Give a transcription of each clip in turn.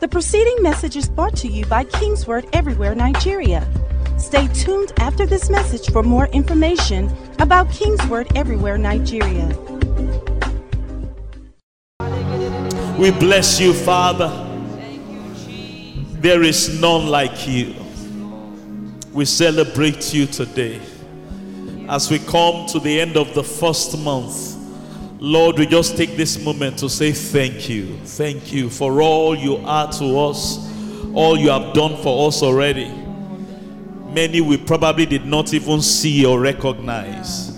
The preceding message is brought to you by KingsWord Everywhere Nigeria. Stay tuned after this message for more information about KingsWord Everywhere Nigeria. We bless you, Father. There is none like you. We celebrate you today. As we come to the end of the first month, Lord, we just take this moment to say thank you. Thank you for all you are to us, all you have done for us already. Many we probably did not even see or recognize.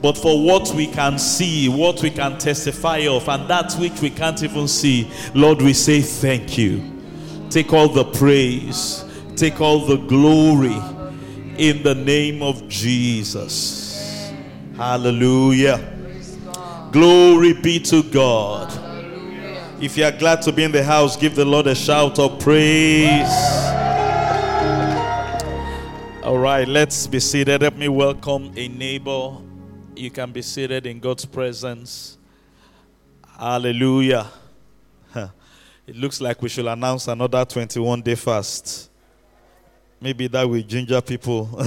But for what we can see, what we can testify of, and that which we can't even see, Lord, we say thank you. Take all the praise, take all the glory in the name of Jesus. Hallelujah. Glory be to God. If you are glad to be in the house, give the Lord a shout of praise. All right, let's be seated. Let me welcome a neighbor. You can be seated in God's presence. Hallelujah. It looks like we should announce another 21 day fast. Maybe that will ginger people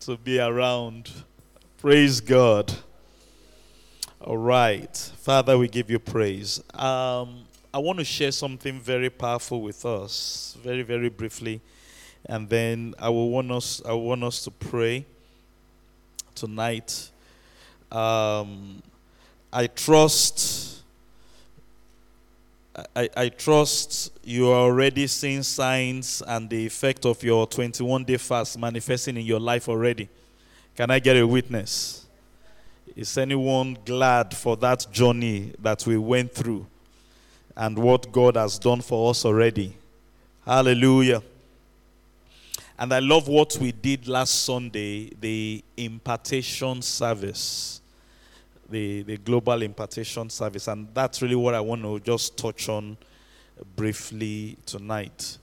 to be around. Praise God. All right. Father, we give you praise. Um, I want to share something very powerful with us, very, very briefly. And then I will want us, I want us to pray tonight. Um, I trust. I, I trust you are already seeing signs and the effect of your 21 day fast manifesting in your life already. Can I get a witness? Is anyone glad for that journey that we went through and what God has done for us already? Hallelujah. And I love what we did last Sunday the impartation service, the, the global impartation service. And that's really what I want to just touch on briefly tonight.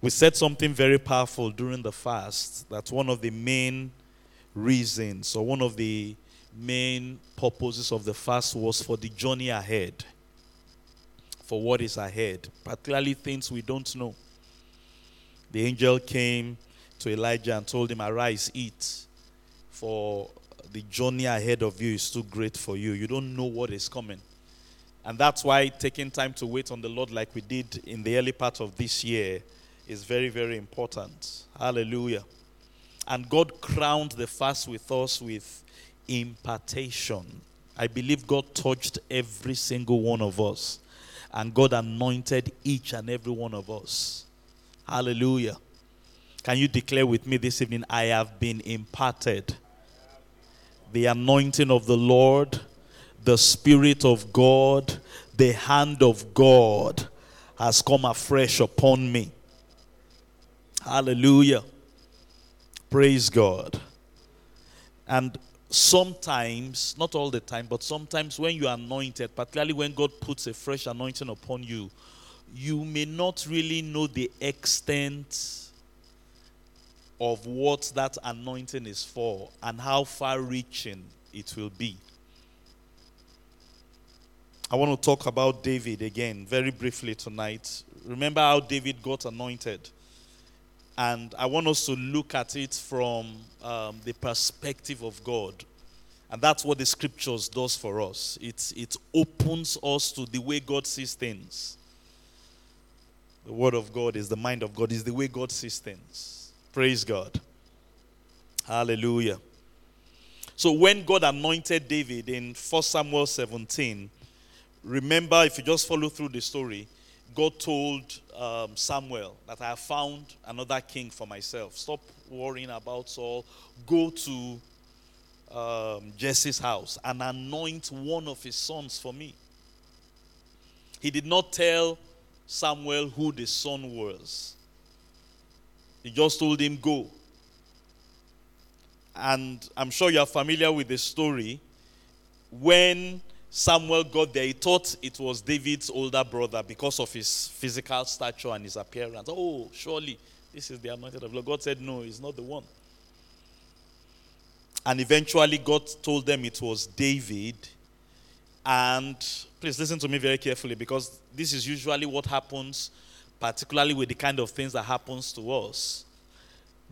We said something very powerful during the fast that one of the main reasons or one of the main purposes of the fast was for the journey ahead, for what is ahead, particularly things we don't know. The angel came to Elijah and told him, Arise, eat, for the journey ahead of you is too great for you. You don't know what is coming. And that's why taking time to wait on the Lord, like we did in the early part of this year, is very, very important. Hallelujah. And God crowned the fast with us with impartation. I believe God touched every single one of us, and God anointed each and every one of us. Hallelujah. Can you declare with me this evening, I have been imparted? The anointing of the Lord, the Spirit of God, the hand of God has come afresh upon me. Hallelujah. Praise God. And sometimes, not all the time, but sometimes when you are anointed, particularly when God puts a fresh anointing upon you, you may not really know the extent of what that anointing is for and how far reaching it will be. I want to talk about David again very briefly tonight. Remember how David got anointed? And I want us to look at it from um, the perspective of God. And that's what the scriptures does for us. It, it opens us to the way God sees things. The word of God is the mind of God, is the way God sees things. Praise God. Hallelujah. So when God anointed David in 1 Samuel 17, remember if you just follow through the story, God told um, Samuel that I have found another king for myself. Stop worrying about Saul. Go to um, Jesse's house and anoint one of his sons for me. He did not tell Samuel who the son was, he just told him, Go. And I'm sure you are familiar with the story. When Samuel got there, he thought it was David's older brother because of his physical stature and his appearance. Oh, surely this is the anointed of God. God said, No, he's not the one. And eventually, God told them it was David. And please listen to me very carefully because this is usually what happens, particularly with the kind of things that happens to us.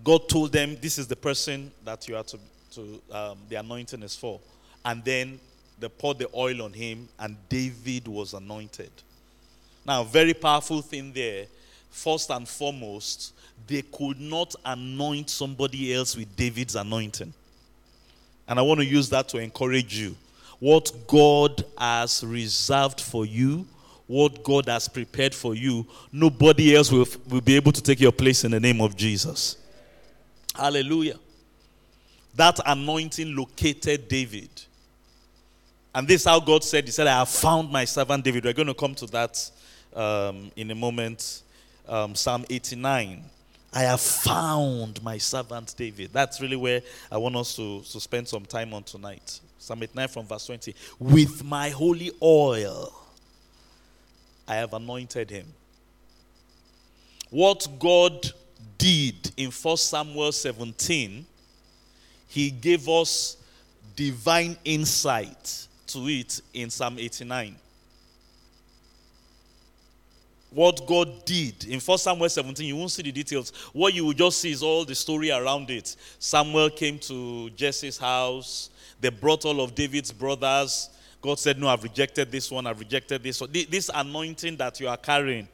God told them, This is the person that you are to, to um, the anointing is for. And then they poured the oil on him, and David was anointed. Now, very powerful thing there. First and foremost, they could not anoint somebody else with David's anointing. And I want to use that to encourage you. What God has reserved for you, what God has prepared for you, nobody else will, will be able to take your place in the name of Jesus. Hallelujah. That anointing located David. And this is how God said, He said, I have found my servant David. We're going to come to that um, in a moment. Um, Psalm 89. I have found my servant David. That's really where I want us to, to spend some time on tonight. Psalm 89 from verse 20. With my holy oil, I have anointed him. What God did in 1 Samuel 17, he gave us divine insight to it in Psalm 89 what God did in 1 Samuel 17, you won't see the details. What you will just see is all the story around it. Samuel came to Jesse's house, they brought all of David's brothers. God said, No, I've rejected this one, I've rejected this one. This anointing that you are carrying,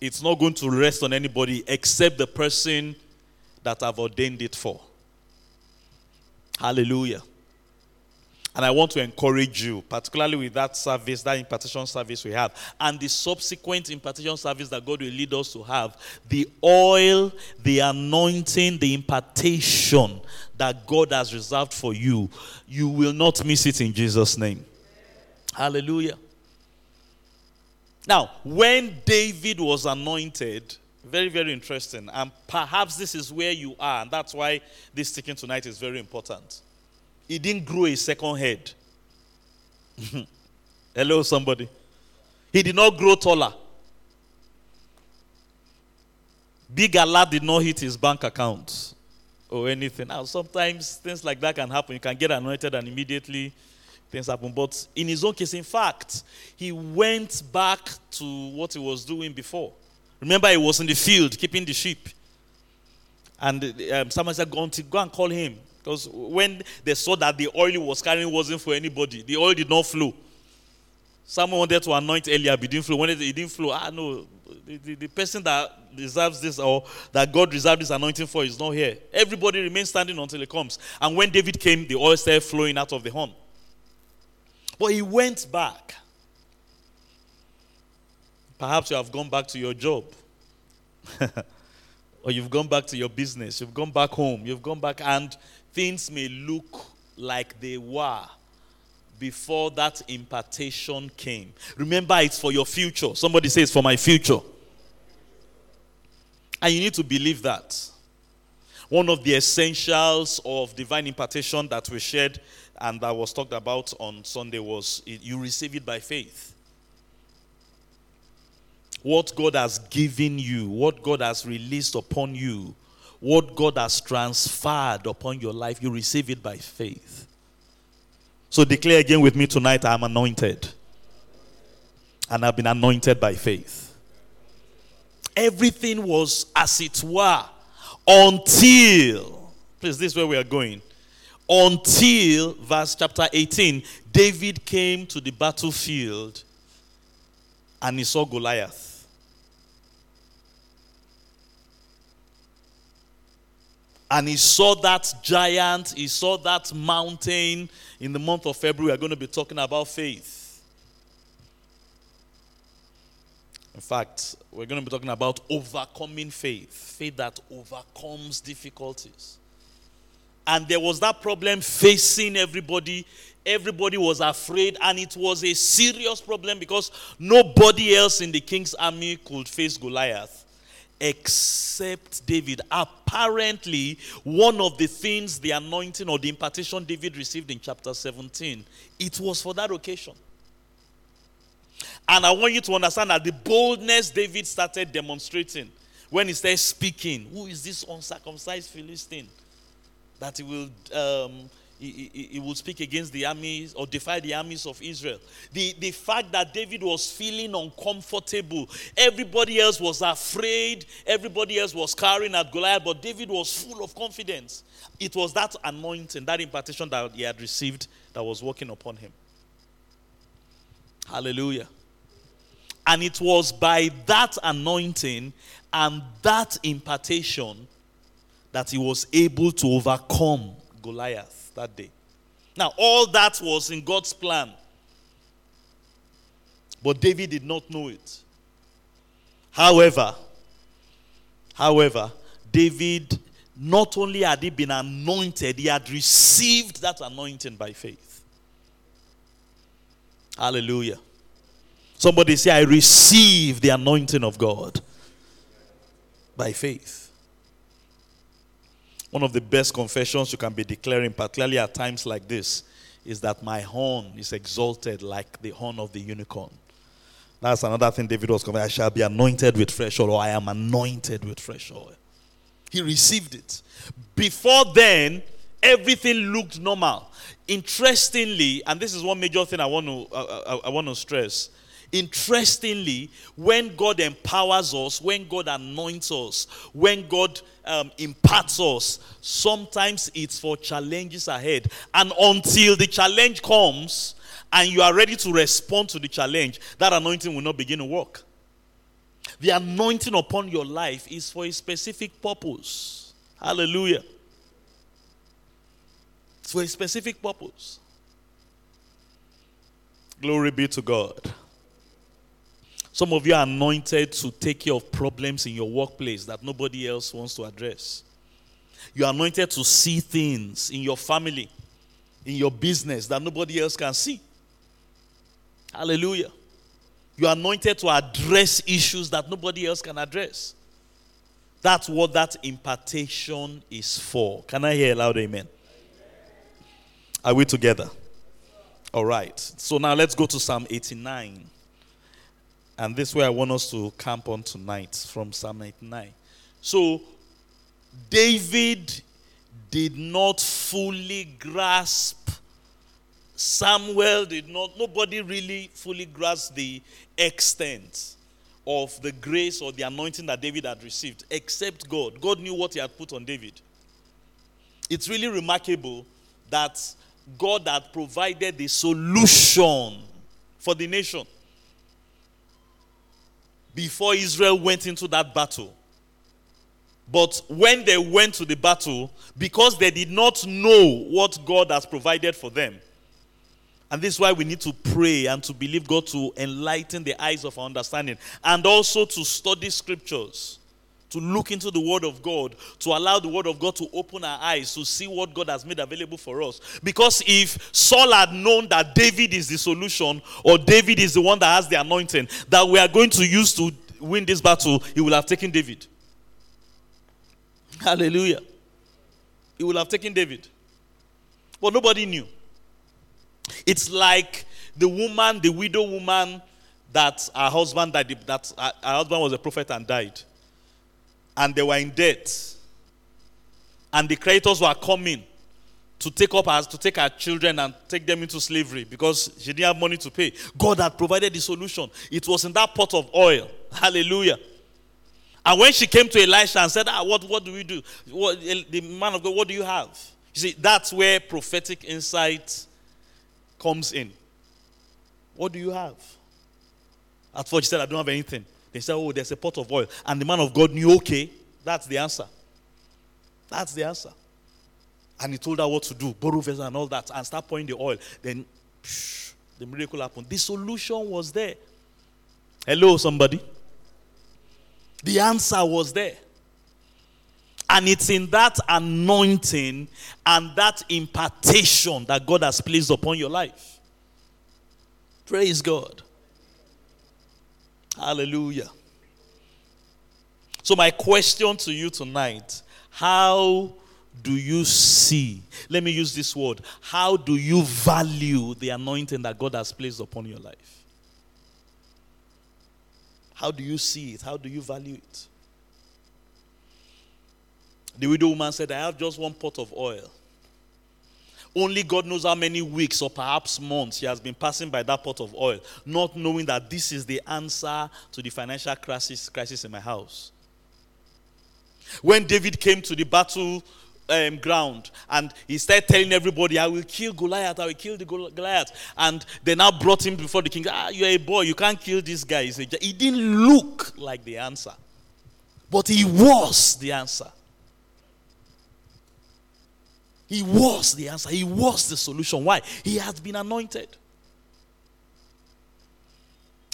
it's not going to rest on anybody except the person that I've ordained it for. Hallelujah. And I want to encourage you, particularly with that service, that impartation service we have, and the subsequent impartation service that God will lead us to have, the oil, the anointing, the impartation that God has reserved for you, you will not miss it in Jesus' name. Hallelujah. Now, when David was anointed, very, very interesting, and perhaps this is where you are, and that's why this teaching tonight is very important he didn't grow a second head. Hello, somebody. He did not grow taller. Big Allah did not hit his bank account or anything. Now, sometimes things like that can happen. You can get anointed and immediately things happen. But in his own case, in fact, he went back to what he was doing before. Remember, he was in the field keeping the sheep. And um, someone said, Go, go and call him. Because when they saw that the oil he was carrying wasn't for anybody, the oil did not flow. Someone wanted to anoint earlier, but it didn't flow. When it, it didn't flow, ah, no, the, the, the, person that deserves this or that God reserved this anointing for is not here. Everybody remains standing until he comes. And when David came, the oil started flowing out of the horn. But he went back. Perhaps you have gone back to your job. or you've gone back to your business. You've gone back home. You've gone back and things may look like they were before that impartation came. Remember, it's for your future. Somebody says, for my future. And you need to believe that. One of the essentials of divine impartation that we shared and that was talked about on Sunday was you receive it by faith. What God has given you, what God has released upon you, what God has transferred upon your life, you receive it by faith. So declare again with me tonight I am anointed. And I've been anointed by faith. Everything was as it were until, please, this is where we are going. Until, verse chapter 18, David came to the battlefield and he saw Goliath. And he saw that giant, he saw that mountain. In the month of February, we're going to be talking about faith. In fact, we're going to be talking about overcoming faith, faith that overcomes difficulties. And there was that problem facing everybody. Everybody was afraid, and it was a serious problem because nobody else in the king's army could face Goliath except David. Apparently, one of the things, the anointing or the impartation David received in chapter 17, it was for that occasion. And I want you to understand that the boldness David started demonstrating when he started speaking, who is this uncircumcised Philistine? That he will um, he, he, he, would speak against the armies or defy the armies of Israel. The, the fact that David was feeling uncomfortable, everybody else was afraid, everybody else was carrying at Goliath, but David was full of confidence. It was that anointing, that impartation that he had received that was working upon him. Hallelujah. And it was by that anointing and that impartation that he was able to overcome Goliath that day. Now, all that was in God's plan. But David did not know it. However, however, David not only had he been anointed, he had received that anointing by faith. Hallelujah. Somebody say, I receive the anointing of God by faith. One of the best confessions you can be declaring, particularly at times like this, is that my horn is exalted like the horn of the unicorn. That's another thing David was confessing. I shall be anointed with fresh oil, or I am anointed with fresh oil. He received it. Before then, everything looked normal. Interestingly, and this is one major thing I want to, uh, I want to stress Interestingly, when God empowers us, when God anoints us, when God um, imparts us, sometimes it's for challenges ahead. And until the challenge comes and you are ready to respond to the challenge, that anointing will not begin to work. The anointing upon your life is for a specific purpose. Hallelujah. For a specific purpose. Glory be to God. Some of you are anointed to take care of problems in your workplace that nobody else wants to address. You are anointed to see things in your family, in your business that nobody else can see. Hallelujah. You are anointed to address issues that nobody else can address. That's what that impartation is for. Can I hear a loud amen? Are we together? All right. So now let's go to Psalm 89. And this way I want us to camp on tonight from Psalm 99. So, David did not fully grasp, Samuel did not, nobody really fully grasped the extent of the grace or the anointing that David had received, except God. God knew what he had put on David. It's really remarkable that God had provided the solution for the nation before Israel went into that battle. But when they went to the battle, because they did not know what God has provided for them, and this is why we need to pray and to believe God to enlighten the eyes of our understanding and also to study scriptures to look into the Word of God, to allow the Word of God to open our eyes to see what God has made available for us. Because if Saul had known that David is the solution, or David is the one that has the anointing that we are going to use to win this battle, he will have taken David. Hallelujah. He will have taken David. But nobody knew. It's like the woman, the widow woman that her husband died, that her husband was a prophet and died and they were in debt. And the creditors were coming to take up us, to take our children and take them into slavery because she didn't have money to pay. God had provided the solution. It was in that pot of oil. Hallelujah. And when she came to Elisha and said, ah, what, what do we do? What, the man of God, what do you have? You see, that's where prophetic insight comes in. What do you have? At first, she said, I don't have anything. They said, Oh, there's a pot of oil. And the man of God knew, okay, that's the answer. That's the answer. And he told her what to do, borrow and all that, and start pouring the oil. Then psh, the miracle happened. The solution was there. Hello, somebody. The answer was there. And it's in that anointing and that impartation that God has placed upon your life. Praise God. Hallelujah. So, my question to you tonight how do you see? Let me use this word. How do you value the anointing that God has placed upon your life? How do you see it? How do you value it? The widow woman said, I have just one pot of oil. Only God knows how many weeks or perhaps months he has been passing by that pot of oil, not knowing that this is the answer to the financial crisis, crisis in my house. When David came to the battle um, ground and he started telling everybody, I will kill Goliath, I will kill the Goliath. And they now brought him before the king. Ah, you're a boy, you can't kill this guy. He, didn't look like the answer, but he was the answer. He was the answer, he was the solution. Why? He has been anointed.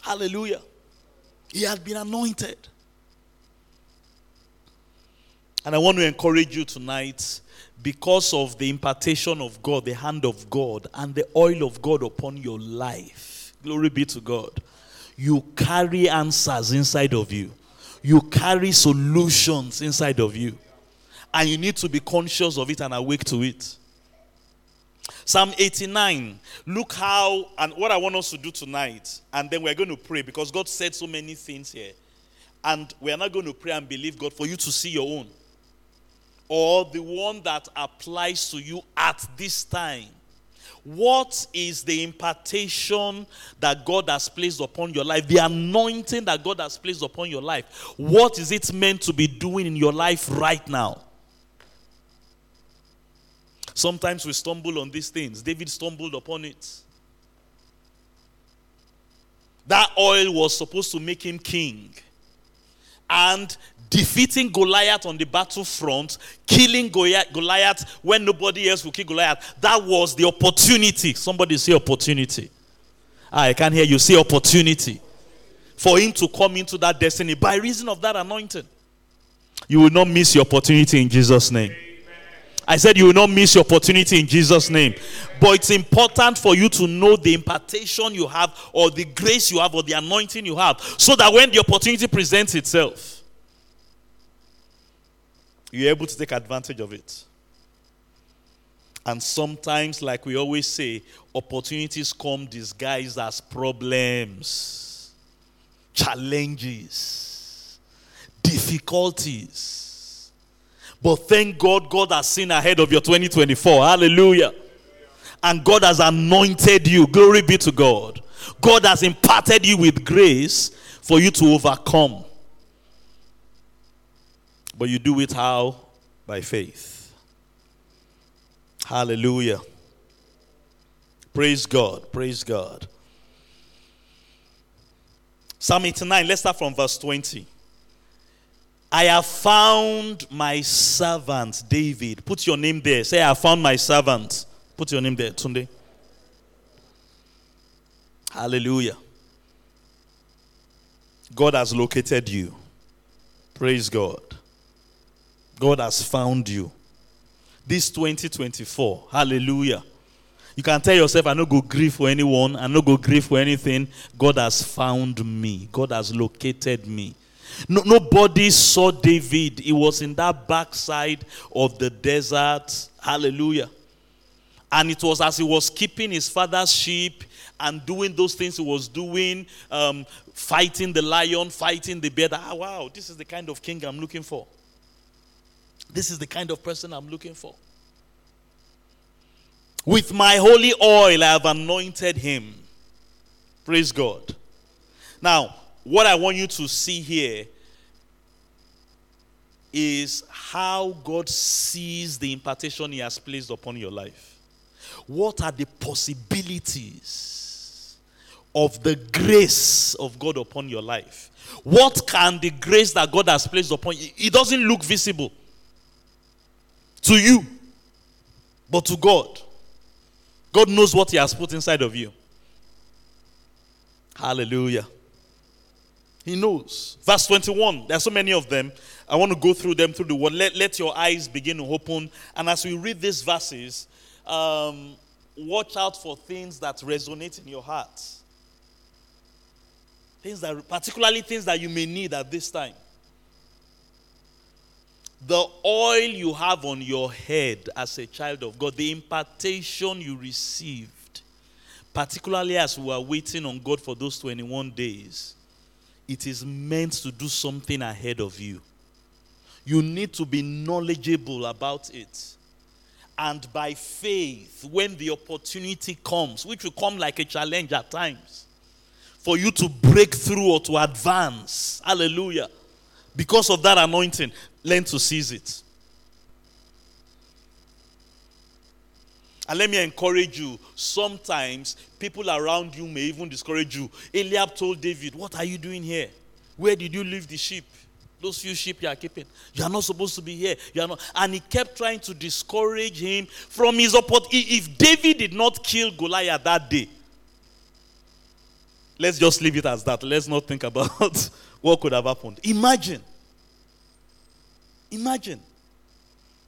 Hallelujah. He had been anointed. And I want to encourage you tonight because of the impartation of God, the hand of God, and the oil of God upon your life. Glory be to God. You carry answers inside of you, you carry solutions inside of you. And you need to be conscious of it and awake to it. Psalm 89. Look how, and what I want us to do tonight, and then we're going to pray because God said so many things here. And we are not going to pray and believe God for you to see your own or the one that applies to you at this time. What is the impartation that God has placed upon your life? The anointing that God has placed upon your life. What is it meant to be doing in your life right now? Sometimes we stumble on these things. David stumbled upon it. That oil was supposed to make him king. And defeating Goliath on the battlefront, killing Goliath when nobody else will kill Goliath. That was the opportunity. Somebody say opportunity. Ah, I can't hear you say opportunity for him to come into that destiny by reason of that anointing. You will not miss your opportunity in Jesus' name. I said you will not miss your opportunity in Jesus' name. But it's important for you to know the impartation you have, or the grace you have, or the anointing you have, so that when the opportunity presents itself, you're able to take advantage of it. And sometimes, like we always say, opportunities come disguised as problems, challenges, difficulties. But thank God, God has seen ahead of your 2024. Hallelujah. And God has anointed you. Glory be to God. God has imparted you with grace for you to overcome. But you do it how? By faith. Hallelujah. Praise God. Praise God. Psalm 89, let's start from verse 20. I have found my servant David. Put your name there. Say, I have found my servant. Put your name there, Tunde. Hallelujah. God has located you. Praise God. God has found you. This 2024, hallelujah. You can tell yourself, I no go grieve for anyone, I no go grieve for anything. God has found me, God has located me. No, nobody saw David. He was in that backside of the desert. Hallelujah. And it was as he was keeping his father's sheep and doing those things he was doing, um, fighting the lion, fighting the bear. Ah, wow, this is the kind of king I'm looking for. This is the kind of person I'm looking for. With my holy oil, I have anointed him. Praise God. Now, what I want you to see here is how God sees the impartation He has placed upon your life. What are the possibilities of the grace of God upon your life? What can the grace that God has placed upon you? It doesn't look visible to you, but to God. God knows what He has put inside of you. Hallelujah. He knows. Verse 21, there are so many of them. I want to go through them through the word. Let, let your eyes begin to open. And as we read these verses, um, watch out for things that resonate in your heart. Things that, particularly things that you may need at this time the oil you have on your head as a child of God, the impartation you received, particularly as we are waiting on God for those 21 days, it is meant to do something ahead of you. You need to be knowledgeable about it. And by faith, when the opportunity comes, which will come like a challenge at times, for you to break through or to advance, hallelujah, because of that anointing, learn to seize it. And let me encourage you. Sometimes people around you may even discourage you. Eliab told David, What are you doing here? Where did you leave the sheep? Those few sheep you are keeping. You are not supposed to be here. You are not. And he kept trying to discourage him from his opportunity. If David did not kill Goliath that day, let's just leave it as that. Let's not think about what could have happened. Imagine. Imagine.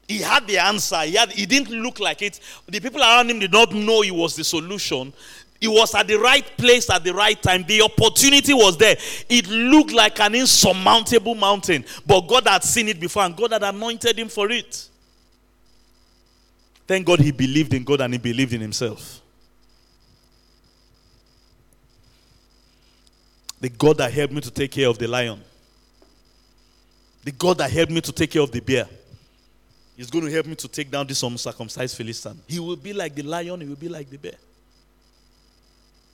He had the answer. He, had, he didn't look like it. The people around him did not know he was the solution. He was at the right place at the right time. The opportunity was there. It looked like an insurmountable mountain, but God had seen it before and God had anointed him for it. Thank God he believed in God and he believed in himself. The God that helped me to take care of the lion, the God that helped me to take care of the bear He's going to help me to take down this uncircumcised Philistine. He will be like the lion, he will be like the bear.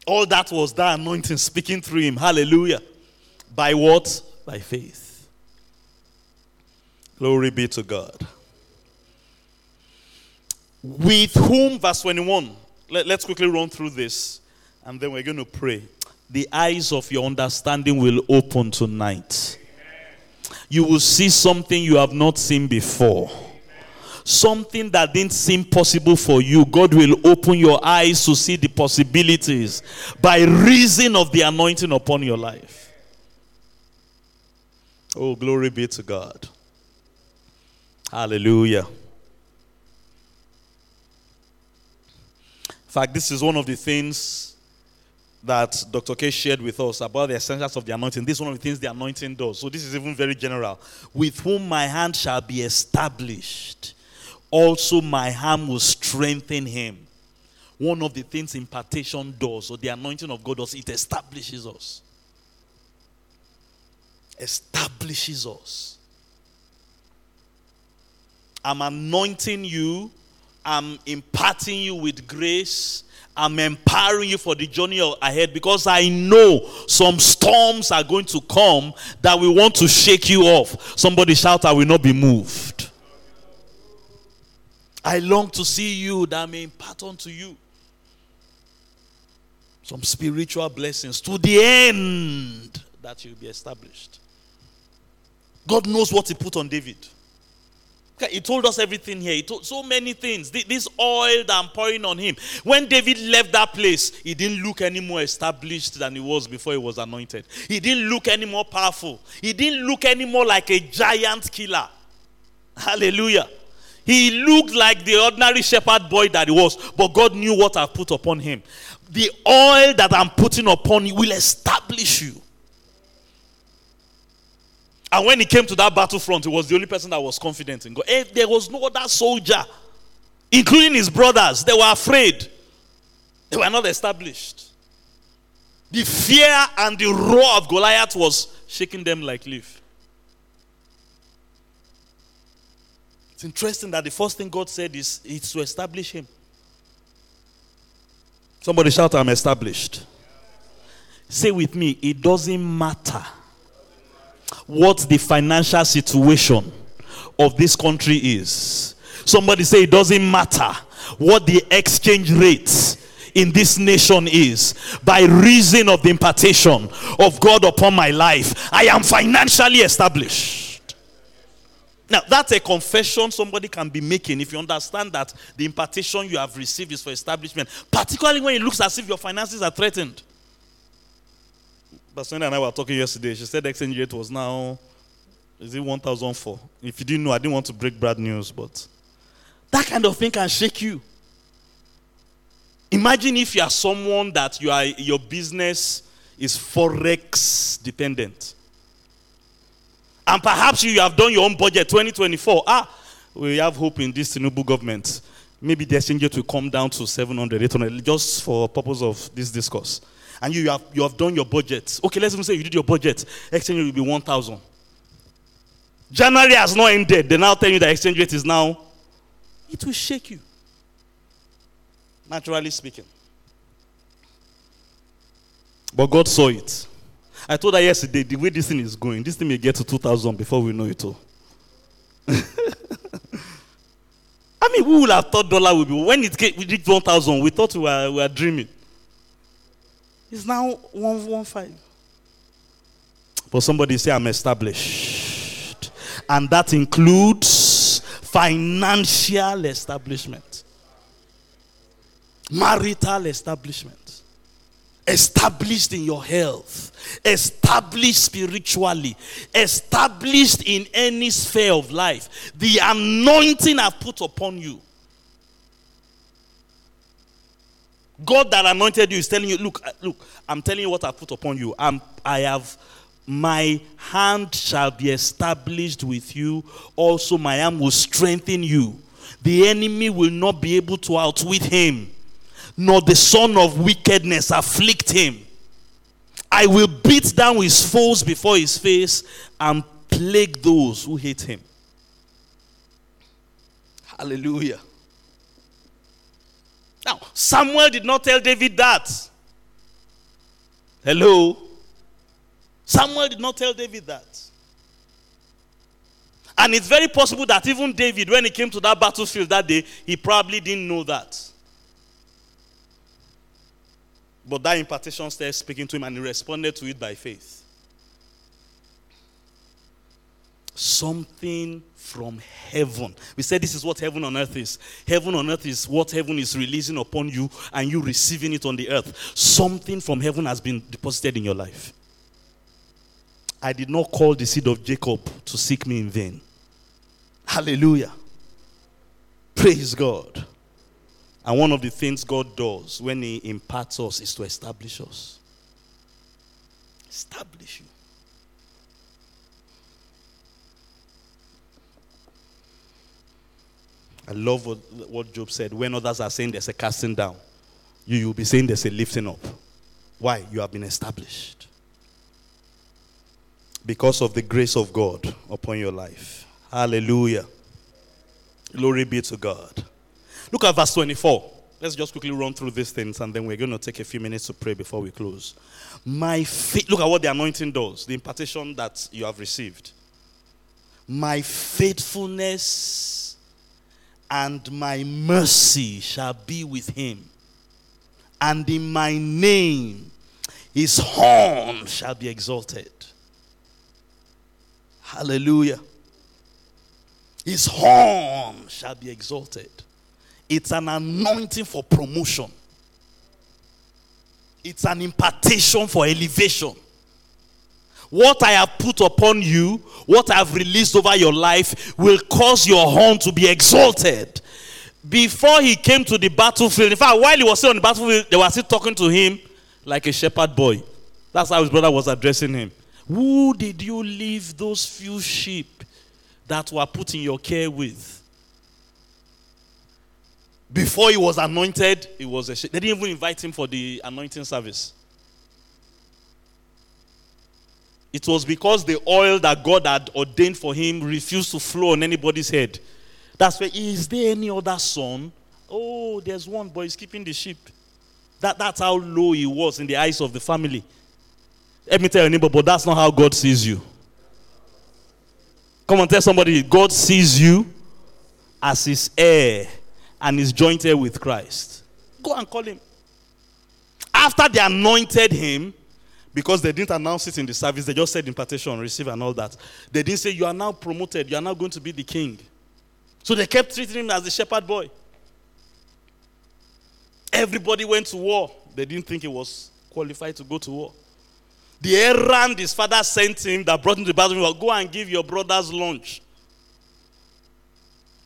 All that was that anointing speaking through him. Hallelujah. By what? By faith. Glory be to God. With whom, verse 21. Let, us quickly run through this and then we're going to pray. The eyes of your understanding will open tonight. You will see something you have not seen before something that didn't seem possible for you, God will open your eyes to see the possibilities by reason of the anointing upon your life. Oh, glory be to God. Hallelujah. In fact, this is one of the things that Dr. K shared with us about the essentials of the anointing. This is one of the things the anointing does. So, this is even very general. With whom my hand shall be established also my arm will strengthen him. One of the things impartation does, or the anointing of God does, it establishes us. Establishes us. I'm anointing you, I'm imparting you with grace, I'm empowering you for the journey ahead because I know some storms are going to come that we want to shake you off. Somebody shout, I will not be moved. I long to see you that I may impart unto you some spiritual blessings to the end that you'll be established. God knows what He put on David. He told us everything here. He told so many things. This oil that I'm pouring on him. When David left that place, he didn't look any more established than he was before he was anointed. He didn't look any more powerful. He didn't look any more like a giant killer. Hallelujah. He looked like the ordinary shepherd boy that he was, but God knew what I put upon him. The oil that I'm putting upon you will establish you. And when he came to that battlefront, he was the only person that was confident in God. Eh, there was no other soldier, including his brothers. They were afraid, they were not established. The fear and the roar of Goliath was shaking them like leaf. It's interesting that the first thing God said is, it's to establish him. Somebody shout, I'm established. Say with me, it doesn't matter what the financial situation of this country is. Somebody say, it doesn't matter what the exchange rate in this nation is by reason of the impartation of God upon my life. I am financially established. Now, that's a confession somebody can be making if you understand that the impartation you have received is for establishment, particularly when it looks as if your finances are threatened. Pastor and I were talking yesterday. She said exchange rate was now, is it 1,004? If you didn't know, I didn't want to break bad news, but that kind of thing can shake you. Imagine if you are someone that you are, your business is forex dependent. And perhaps you have done your own budget 2024. Ah, we have hope in this Tinubu government. Maybe the exchange rate will come down to 700, 800, just for purpose of this discourse. And you have, you have done your budget. Okay, let's even say you did your budget. Exchange rate will be 1,000. January has not ended. They now tell you the exchange rate is now. it will shake you. Naturally speaking. But God saw it. I told her yesterday, the way this thing is going, this thing may get to 2,000 before we know it all. I mean, we would have thought dollar would be. When it came, we did 1,000, we thought we were, we were dreaming. It's now 115. But somebody say, I'm established. And that includes financial establishment, marital establishment established in your health, established spiritually, established in any sphere of life. The anointing I've put upon you. God that anointed you is telling you, look, look, I'm telling you what I put upon you. I'm, I have, my hand shall be established with you. Also, my arm will strengthen you. The enemy will not be able to outwit him nor the son of wickedness afflict him. I will beat down his foes before his face and plague those who hate him. Hallelujah. Now, Samuel did not tell David that. Hello? Samuel did not tell David that. And it's very possible that even David, when he came to that battlefield that day, he probably didn't know that. But that impartation started speaking to him and he responded to it by faith. Something from heaven. We said this is what heaven on earth is. Heaven on earth is what heaven is releasing upon you and you receiving it on the earth. Something from heaven has been deposited in your life. I did not call the seed of Jacob to seek me in vain. Hallelujah. Praise God. And one of the things God does when He imparts us is to establish us. Establish you. I love what, what Job said. When others are saying there's a casting down, you will be saying there's a lifting up. Why? You have been established. Because of the grace of God upon your life. Hallelujah. Glory be to God. Look at verse 24. Let's just quickly run through these things and then we're going to take a few minutes to pray before we close. My faith, look at what the anointing does, the impartation that you have received. My faithfulness and my mercy shall be with him, and in my name his horn shall be exalted. Hallelujah. His horn shall be exalted. It's an anointing for promotion. It's an impartation for elevation. What I have put upon you, what I have released over your life, will cause your horn to be exalted. Before he came to the battlefield, in fact, while he was still on the battlefield, they were still talking to him like a shepherd boy. That's how his brother was addressing him. Who did you leave those few sheep that were put in your care with? Before he was anointed, he was a they didn't even invite him for the anointing service. It was because the oil that God had ordained for him refused to flow on anybody's head. That's why, is there any other son? Oh, there's one, but he's keeping the sheep. That, that's how low he was in the eyes of the family. Let me tell your neighbor, but that's not how God sees you. Come on, tell somebody, God sees you as his heir and is jointed with Christ. Go and call him. After they anointed him, because they didn't announce it in the service, they just said impartation, receive, and all that. They didn't say, You are now promoted, you are now going to be the king. So they kept treating him as the shepherd boy. Everybody went to war. They didn't think he was qualified to go to war. The errand his father sent him that brought him to the battlefield was go and give your brothers lunch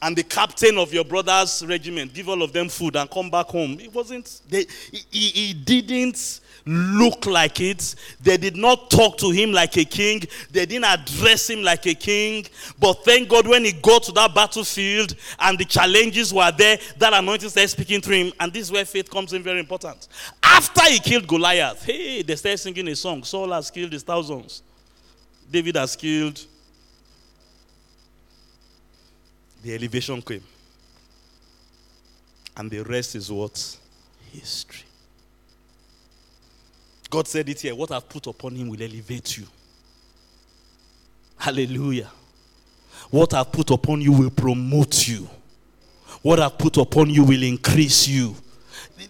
and the captain of your brother's regiment give all of them food and come back home. It wasn't, they, he, he didn't look like it. They did not talk to him like a king. They didn't address him like a king. But thank God when he got to that battlefield and the challenges were there, that anointing started speaking to him. And this is where faith comes in very important. After he killed Goliath, hey, they started singing a song. Saul has killed his thousands. David has killed the elevation came. And the rest is what? History. God said it here what I've put upon him will elevate you. Hallelujah. What I've put upon you will promote you. What I've put upon you will increase you.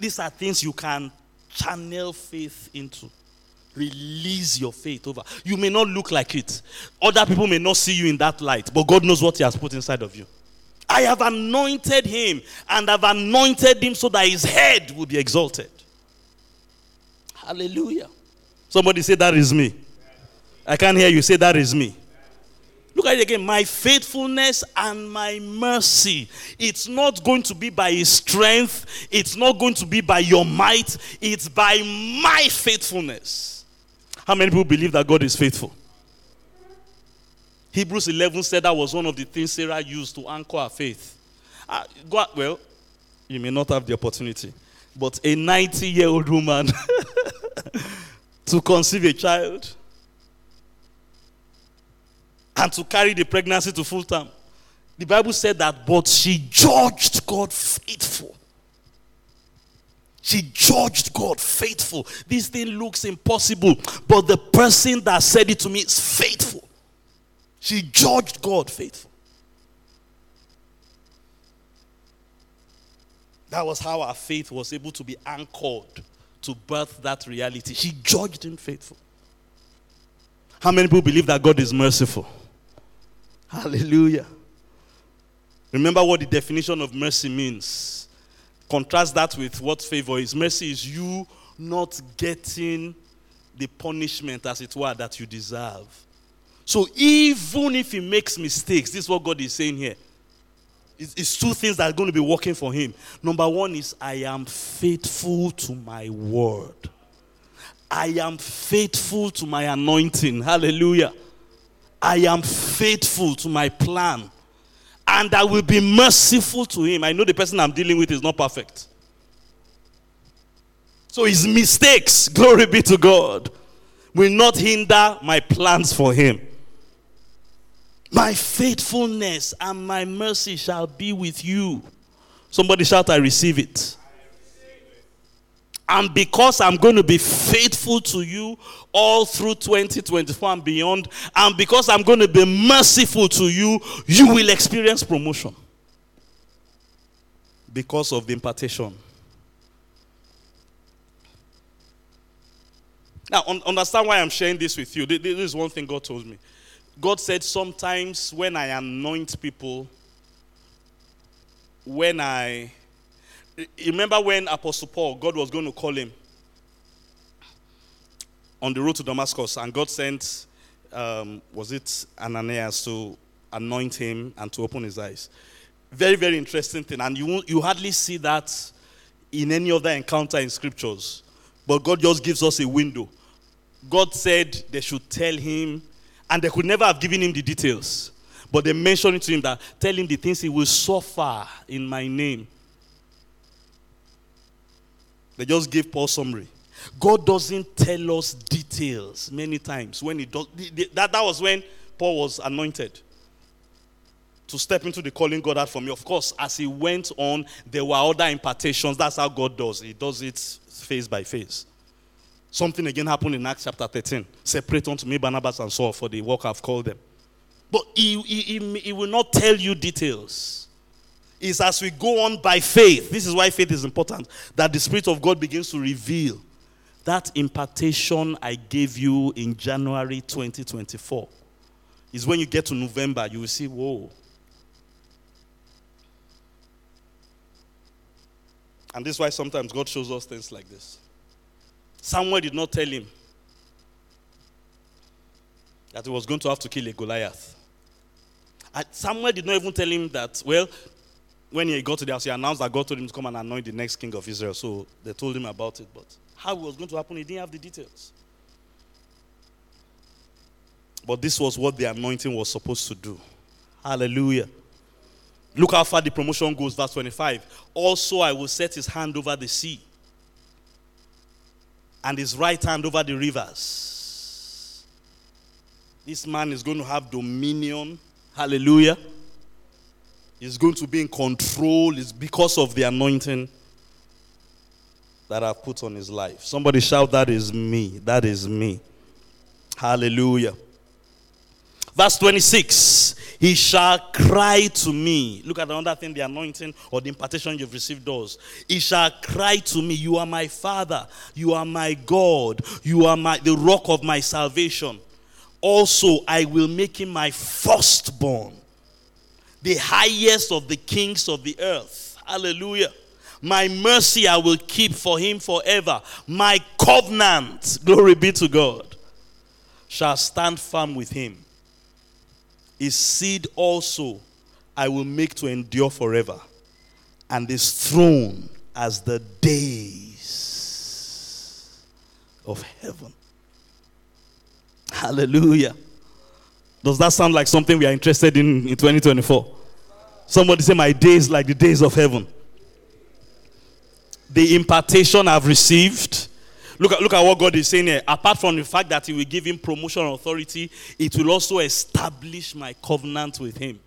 These are things you can channel faith into. Release your faith over. You may not look like it. Other people may not see you in that light, but God knows what He has put inside of you. I have anointed him and I have anointed him so that his head will be exalted. Hallelujah. Somebody say, That is me. I can't hear you say, That is me. Look at it again. My faithfulness and my mercy. It's not going to be by his strength, it's not going to be by your might, it's by my faithfulness. How many people believe that God is faithful? Hebrews 11 said that was one of the things Sarah used to anchor her faith. Uh, well, you may not have the opportunity, but a 90 year old woman to conceive a child and to carry the pregnancy to full term. The Bible said that, but she judged God faithful. She judged God faithful. This thing looks impossible, but the person that said it to me is faithful. She judged God faithful. That was how our faith was able to be anchored to birth that reality. She judged him faithful. How many people believe that God is merciful? Hallelujah. Remember what the definition of mercy means. Contrast that with what favor is. Mercy is you not getting the punishment, as it were, that you deserve. So even if he makes mistakes, this is what God is saying here. It's, it's, two things that are going to be working for him. Number one is, I am faithful to my word. I am faithful to my anointing. Hallelujah. I am faithful to my plan. And I will be merciful to him. I know the person I'm dealing with is not perfect. So his mistakes, glory be to God, will not hinder my plans for him. My faithfulness and my mercy shall be with you. Somebody shout, I receive it. And because I'm going to be faithful to you all through 2024 and beyond, and because I'm going to be merciful to you, you will experience promotion. Because of the impartation. Now, understand why I'm sharing this with you. This is one thing God told me. God said, Sometimes when I anoint people, when I. Remember when Apostle Paul, God was going to call him on the road to Damascus, and God sent, um, was it Ananias, to anoint him and to open his eyes? Very, very interesting thing. And you, you hardly see that in any other encounter in scriptures. But God just gives us a window. God said they should tell him and they could never have given him the details. But they mentioned to him that tell him the things he will suffer in my name. They just gave Paul summary. God doesn't tell us details many times. When he does that, that was when Paul was anointed to step into the calling God had for me. Of course, as he went on, there were other impartations. That's how God does. He does it phase by phase. Something again happened in Acts chapter 13. Separate unto me Barnabas and Saul for the work I've called them. But he, he, he, he will not tell you details. It's as we go on by faith. This is why faith is important. That the Spirit of God begins to reveal that impartation I gave you in January 2024 is when you get to November, you will see, whoa. And this is why sometimes God shows us things like this. Samuel did not tell him that he was going to have to kill a Goliath. And Samuel did not even tell him that, well, when he got to the house, he announced that God told him to come and anoint the next king of Israel. So they told him about it. But how it was going to happen, he didn't have the details. But this was what the anointing was supposed to do. Hallelujah. Look how far the promotion goes, verse 25. Also, I will set his hand over the sea and his right hand over the rivers. This man is going to have dominion. Hallelujah. He's going to be in control. It's because of the anointing that I've put on his life. Somebody shout, That is me. That is me. Hallelujah. Verse 26 He shall cry to me. Look at another thing the anointing or the impartation you've received does. He shall cry to me, You are my Father. You are my God. You are my, the rock of my salvation. Also, I will make him my firstborn, the highest of the kings of the earth. Hallelujah. My mercy I will keep for him forever. My covenant, glory be to God, shall stand firm with him. His seed also I will make to endure forever, and his throne as the days of heaven. Hallelujah. Does that sound like something we are interested in in 2024? Somebody say, My days like the days of heaven. The impartation I've received. Look at, look at what God is saying here. Apart from the fact that He will give him promotion authority, it will also establish my covenant with Him.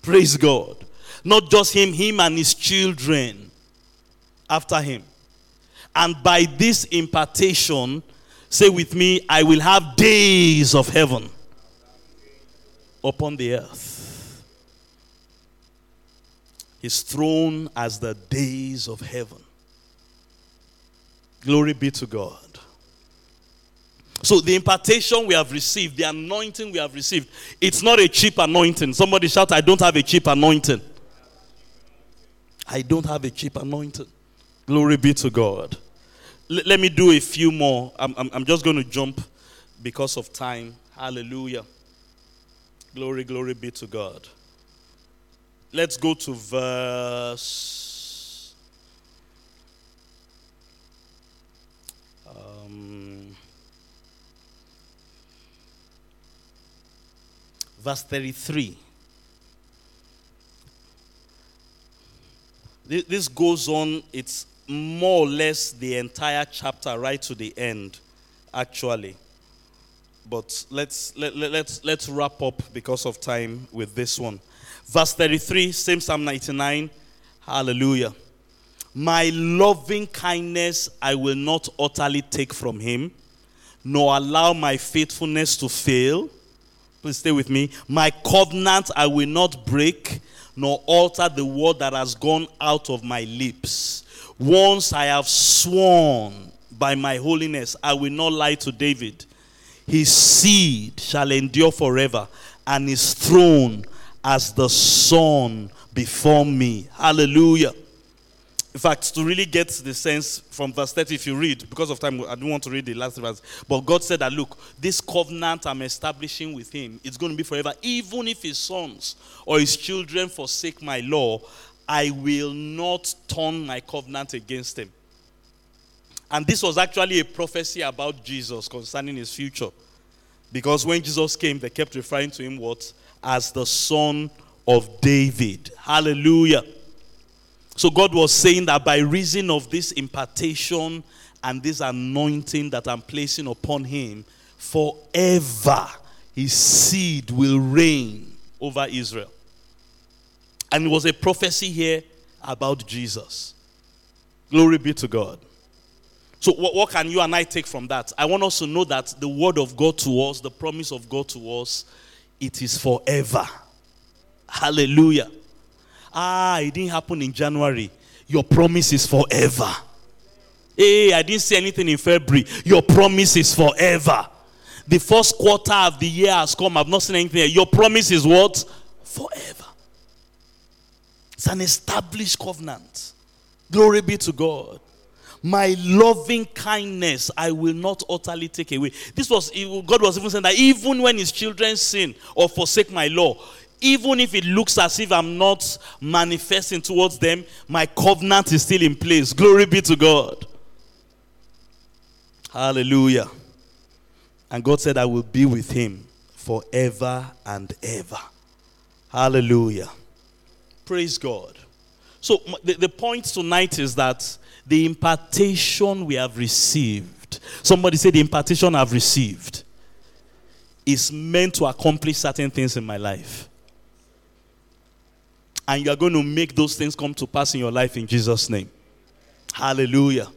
Praise God. Not just Him, Him and His children after Him. And by this impartation, Say with me, I will have days of heaven upon the earth. His throne as the days of heaven. Glory be to God. So, the impartation we have received, the anointing we have received, it's not a cheap anointing. Somebody shout, I don't have a cheap anointing. I don't have a cheap anointing. Glory be to God let me do a few more. I'm, I'm, I'm just going to jump because of time. Hallelujah. Glory, glory be to God. Let's go to verse. Um, verse 33. This goes on, it's more or less the entire chapter right to the end, actually. But let's, let, let, let's, let's wrap up because of time with this one. Verse 33, same Psalm 99. Hallelujah. My loving kindness I will not utterly take from him, nor allow my faithfulness to fail. Please stay with me. My covenant I will not break, nor alter the word that has gone out of my lips. Once I have sworn by my holiness, I will not lie to David. His seed shall endure forever, and his throne as the sun before me. Hallelujah. In fact, to really get the sense from verse 30, if you read, because of time, I don't want to read the last verse. But God said that, look, this covenant I'm establishing with him, it's going to be forever. Even if his sons or his children forsake my law, I will not turn my covenant against him. And this was actually a prophecy about Jesus concerning his future. Because when Jesus came, they kept referring to him what? As the son of David. Hallelujah. So God was saying that by reason of this impartation and this anointing that I'm placing upon him, forever his seed will reign over Israel. And it was a prophecy here about Jesus. Glory be to God. So, what, what, can you and I take from that? I want us to know that the word of God to us, the promise of God to us, it is forever. Hallelujah. Ah, it didn't happen in January. Your promise is forever. Hey, I didn't say anything in February. Your promise is forever. The first quarter of the year has come. I've not seen anything. Your promise is what? Forever. It's an established covenant. Glory be to God. My loving kindness I will not utterly take away. This was God was even saying that even when his children sin or forsake my law, even if it looks as if I'm not manifesting towards them, my covenant is still in place. Glory be to God. Hallelujah. And God said, I will be with him forever and ever. Hallelujah. Praise God. So, the, the point tonight is that the impartation we have received, somebody say, the impartation I've received is meant to accomplish certain things in my life. And you are going to make those things come to pass in your life in Jesus' name. Hallelujah.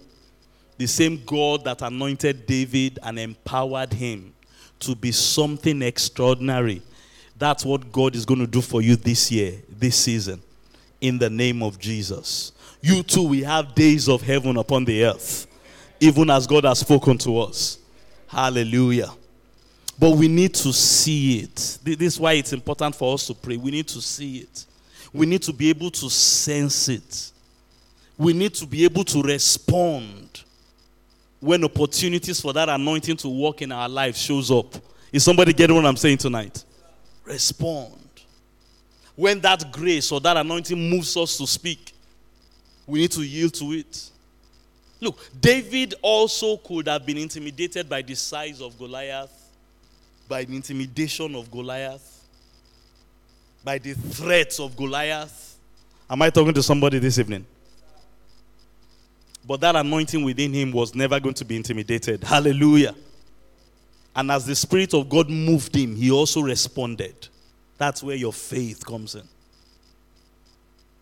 The same God that anointed David and empowered him to be something extraordinary. That's what God is going to do for you this year, this season, in the name of Jesus. You too, we have days of heaven upon the earth, even as God has spoken to us. Hallelujah. But we need to see it. This is why it's important for us to pray. We need to see it. We need to be able to sense it. We need to be able to respond when opportunities for that anointing to work in our life shows up. Is somebody getting what I'm saying tonight? Respond. When that grace or that anointing moves us to speak, we need to yield to it. Look, David also could have been intimidated by the size of Goliath, by the intimidation of Goliath, by the threats of Goliath. Am I talking to somebody this evening? But that anointing within him was never going to be intimidated. Hallelujah. And as the Spirit of God moved him, he also responded. That's where your faith comes in.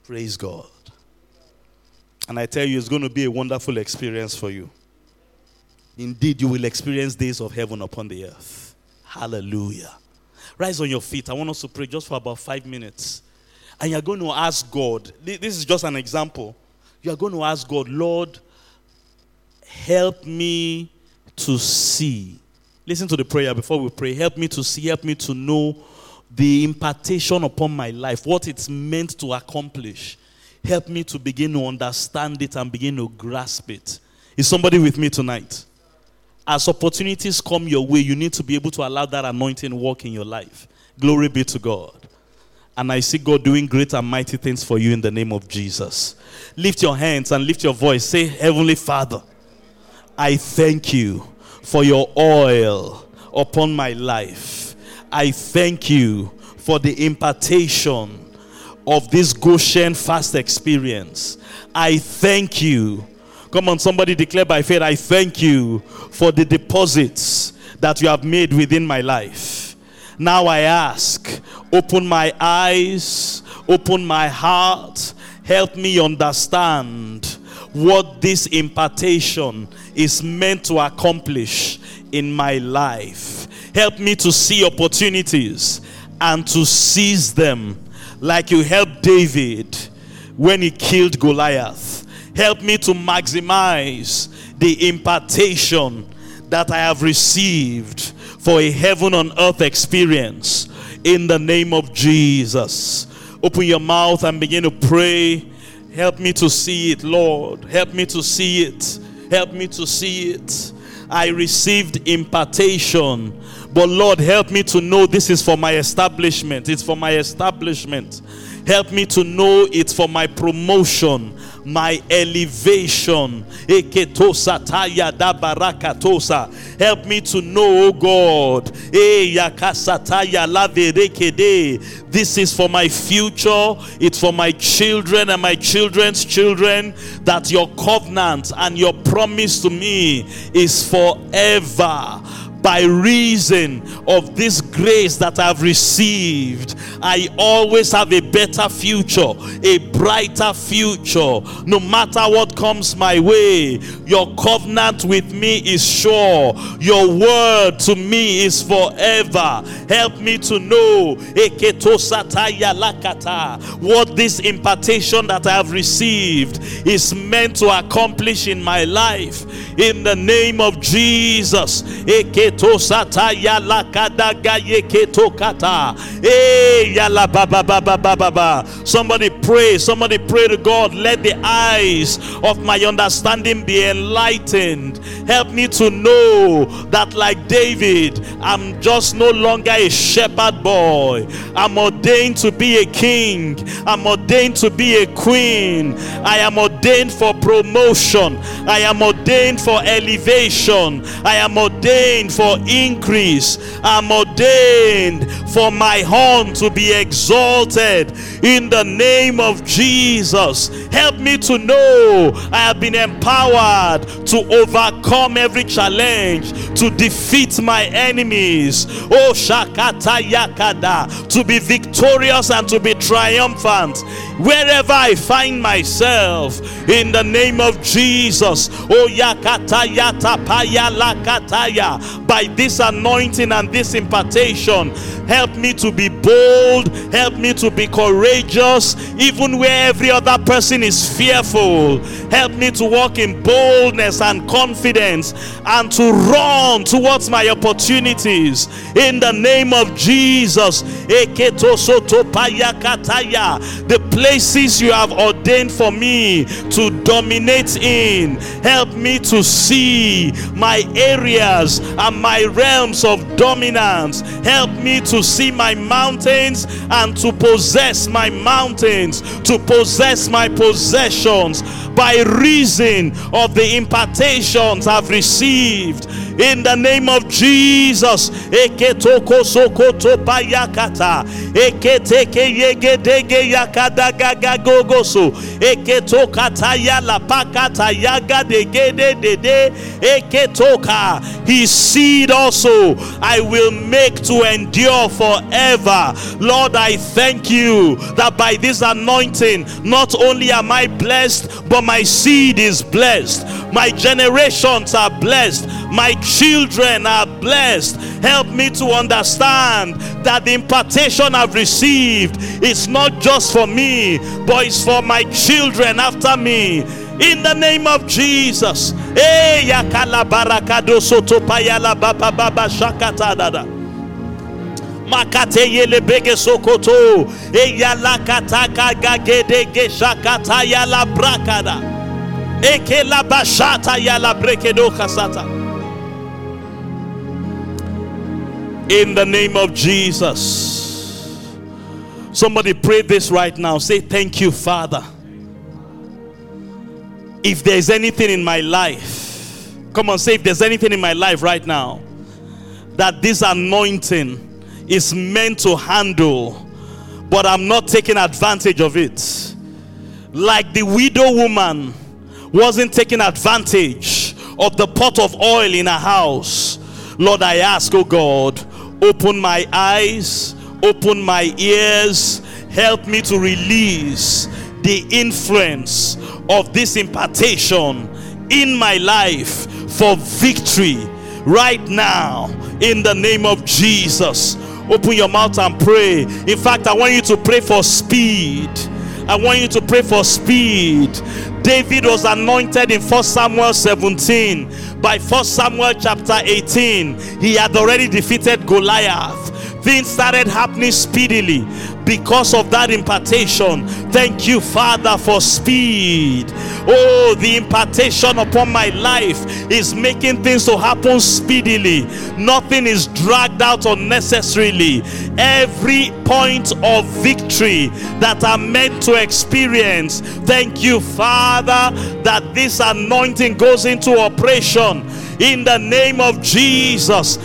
Praise God. And I tell you, it's going to be a wonderful experience for you. Indeed, you will experience days of heaven upon the earth. Hallelujah. Rise on your feet. I want us to pray just for about five minutes. And you're going to ask God. This is just an example you are going to ask God, Lord, help me to see. Listen to the prayer before we pray. Help me to see, help me to know the impartation upon my life, what it's meant to accomplish. Help me to begin to understand it and begin to grasp it. Is somebody with me tonight? As opportunities come your way, you need to be able to allow that anointing work in your life. Glory be to God. And I see God doing great and mighty things for you in the name of Jesus. Lift your hands and lift your voice. Say, Heavenly Father, I thank you for your oil upon my life. I thank you for the impartation of this Goshen fast experience. I thank you. Come on, somebody declare by faith, I thank you for the deposits that you have made within my life. Now I ask, open my eyes, open my heart, help me understand what this impartation is meant to accomplish in my life. Help me to see opportunities and to seize them like you helped David when he killed Goliath. Help me to maximize the impartation that I have received for a heaven on earth experience in the name of Jesus. Open your mouth and begin to pray. Help me to see it, Lord. Help me to see it. Help me to see it. I received impartation, but Lord, help me to know this is for my establishment. It's for my establishment. Help me to know it's for my promotion, my elevation. Help me to know, oh God. This is for my future, it's for my children and my children's children. That your covenant and your promise to me is forever by reason of this grace that I've received, I always have a better future, a brighter future. No matter what comes my way, your covenant with me is sure. Your word to me is forever. Help me to know what this impartation that I have received is meant to accomplish in my life. In the name of Jesus keto sata yala kadaga ye keto kata. Eh, hey yala baba baba baba ba. Somebody pray. Somebody pray to God. Let the eyes of my understanding be enlightened. Help me to know that, like David, I'm just no longer a shepherd boy. I'm ordained to be a king. I'm ordained to be a queen. I am ordained for promotion. I am ordained for elevation. I am ordained for for increase. I'm ordained for my horn to be exalted in the name of Jesus. Help me to know I have been empowered to overcome every challenge, to defeat my enemies. Oh, Shakata Yakada, to be victorious and to be triumphant wherever I find myself in the name of Jesus. Oh, Yakata Yata Paya Lakataya, by this anointing and this impartation, help me to be bold, help me to be courageous, even where every other person is fearful. Help me to walk in boldness and confidence and to run towards my opportunities in the name of Jesus. The places you have ordained for me to dominate in, help me to see my areas and my realms of dominance. Help me to see my mountains and to possess my mountains, to possess my possessions by reason of the impartations I've received in the name of Jesus. Eketoko sokoto bayakata. Eketeke yegedege gogoso. Eketokata yala pakata yaga degede dede. Eketoka. His seed also I will make to endure forever. Lord, I thank you that by this anointing, not only am I blessed, but my seed is blessed. My generations are blessed. My children are blessed. Help me to understand that the impartation I've received is not just for me, but it's for my children after me. In the name of Jesus. Eh. E la bashata yala brekedo kasata. In the name of Jesus. Somebody pray this right now. Say, Thank you, Father. If there's anything in my life, come on, say, if there's anything in my life right now that this anointing is meant to handle, but I'm not taking advantage of it. Like the widow woman wasn't taking advantage of the pot of oil in her house. Lord, I ask, oh God, Open my eyes, open my ears, help me to release the influence of this impartation in my life for victory right now in the name of Jesus. Open your mouth and pray. In fact, I want you to pray for speed. I want you to pray for speed. David was anointed in 1 Samuel 17. By 1 Samuel chapter 18, he had already defeated Goliath. Things started happening speedily because of that impartation. Thank you, Father, for speed. Oh, the impartation upon my life is making things to happen speedily. Nothing is dragged out unnecessarily. Every point of victory that I'm meant to experience. Thank you, Father, that this anointing goes into operation in the name of Jesus.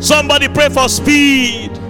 Somebody pray for speed.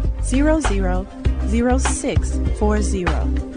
000640.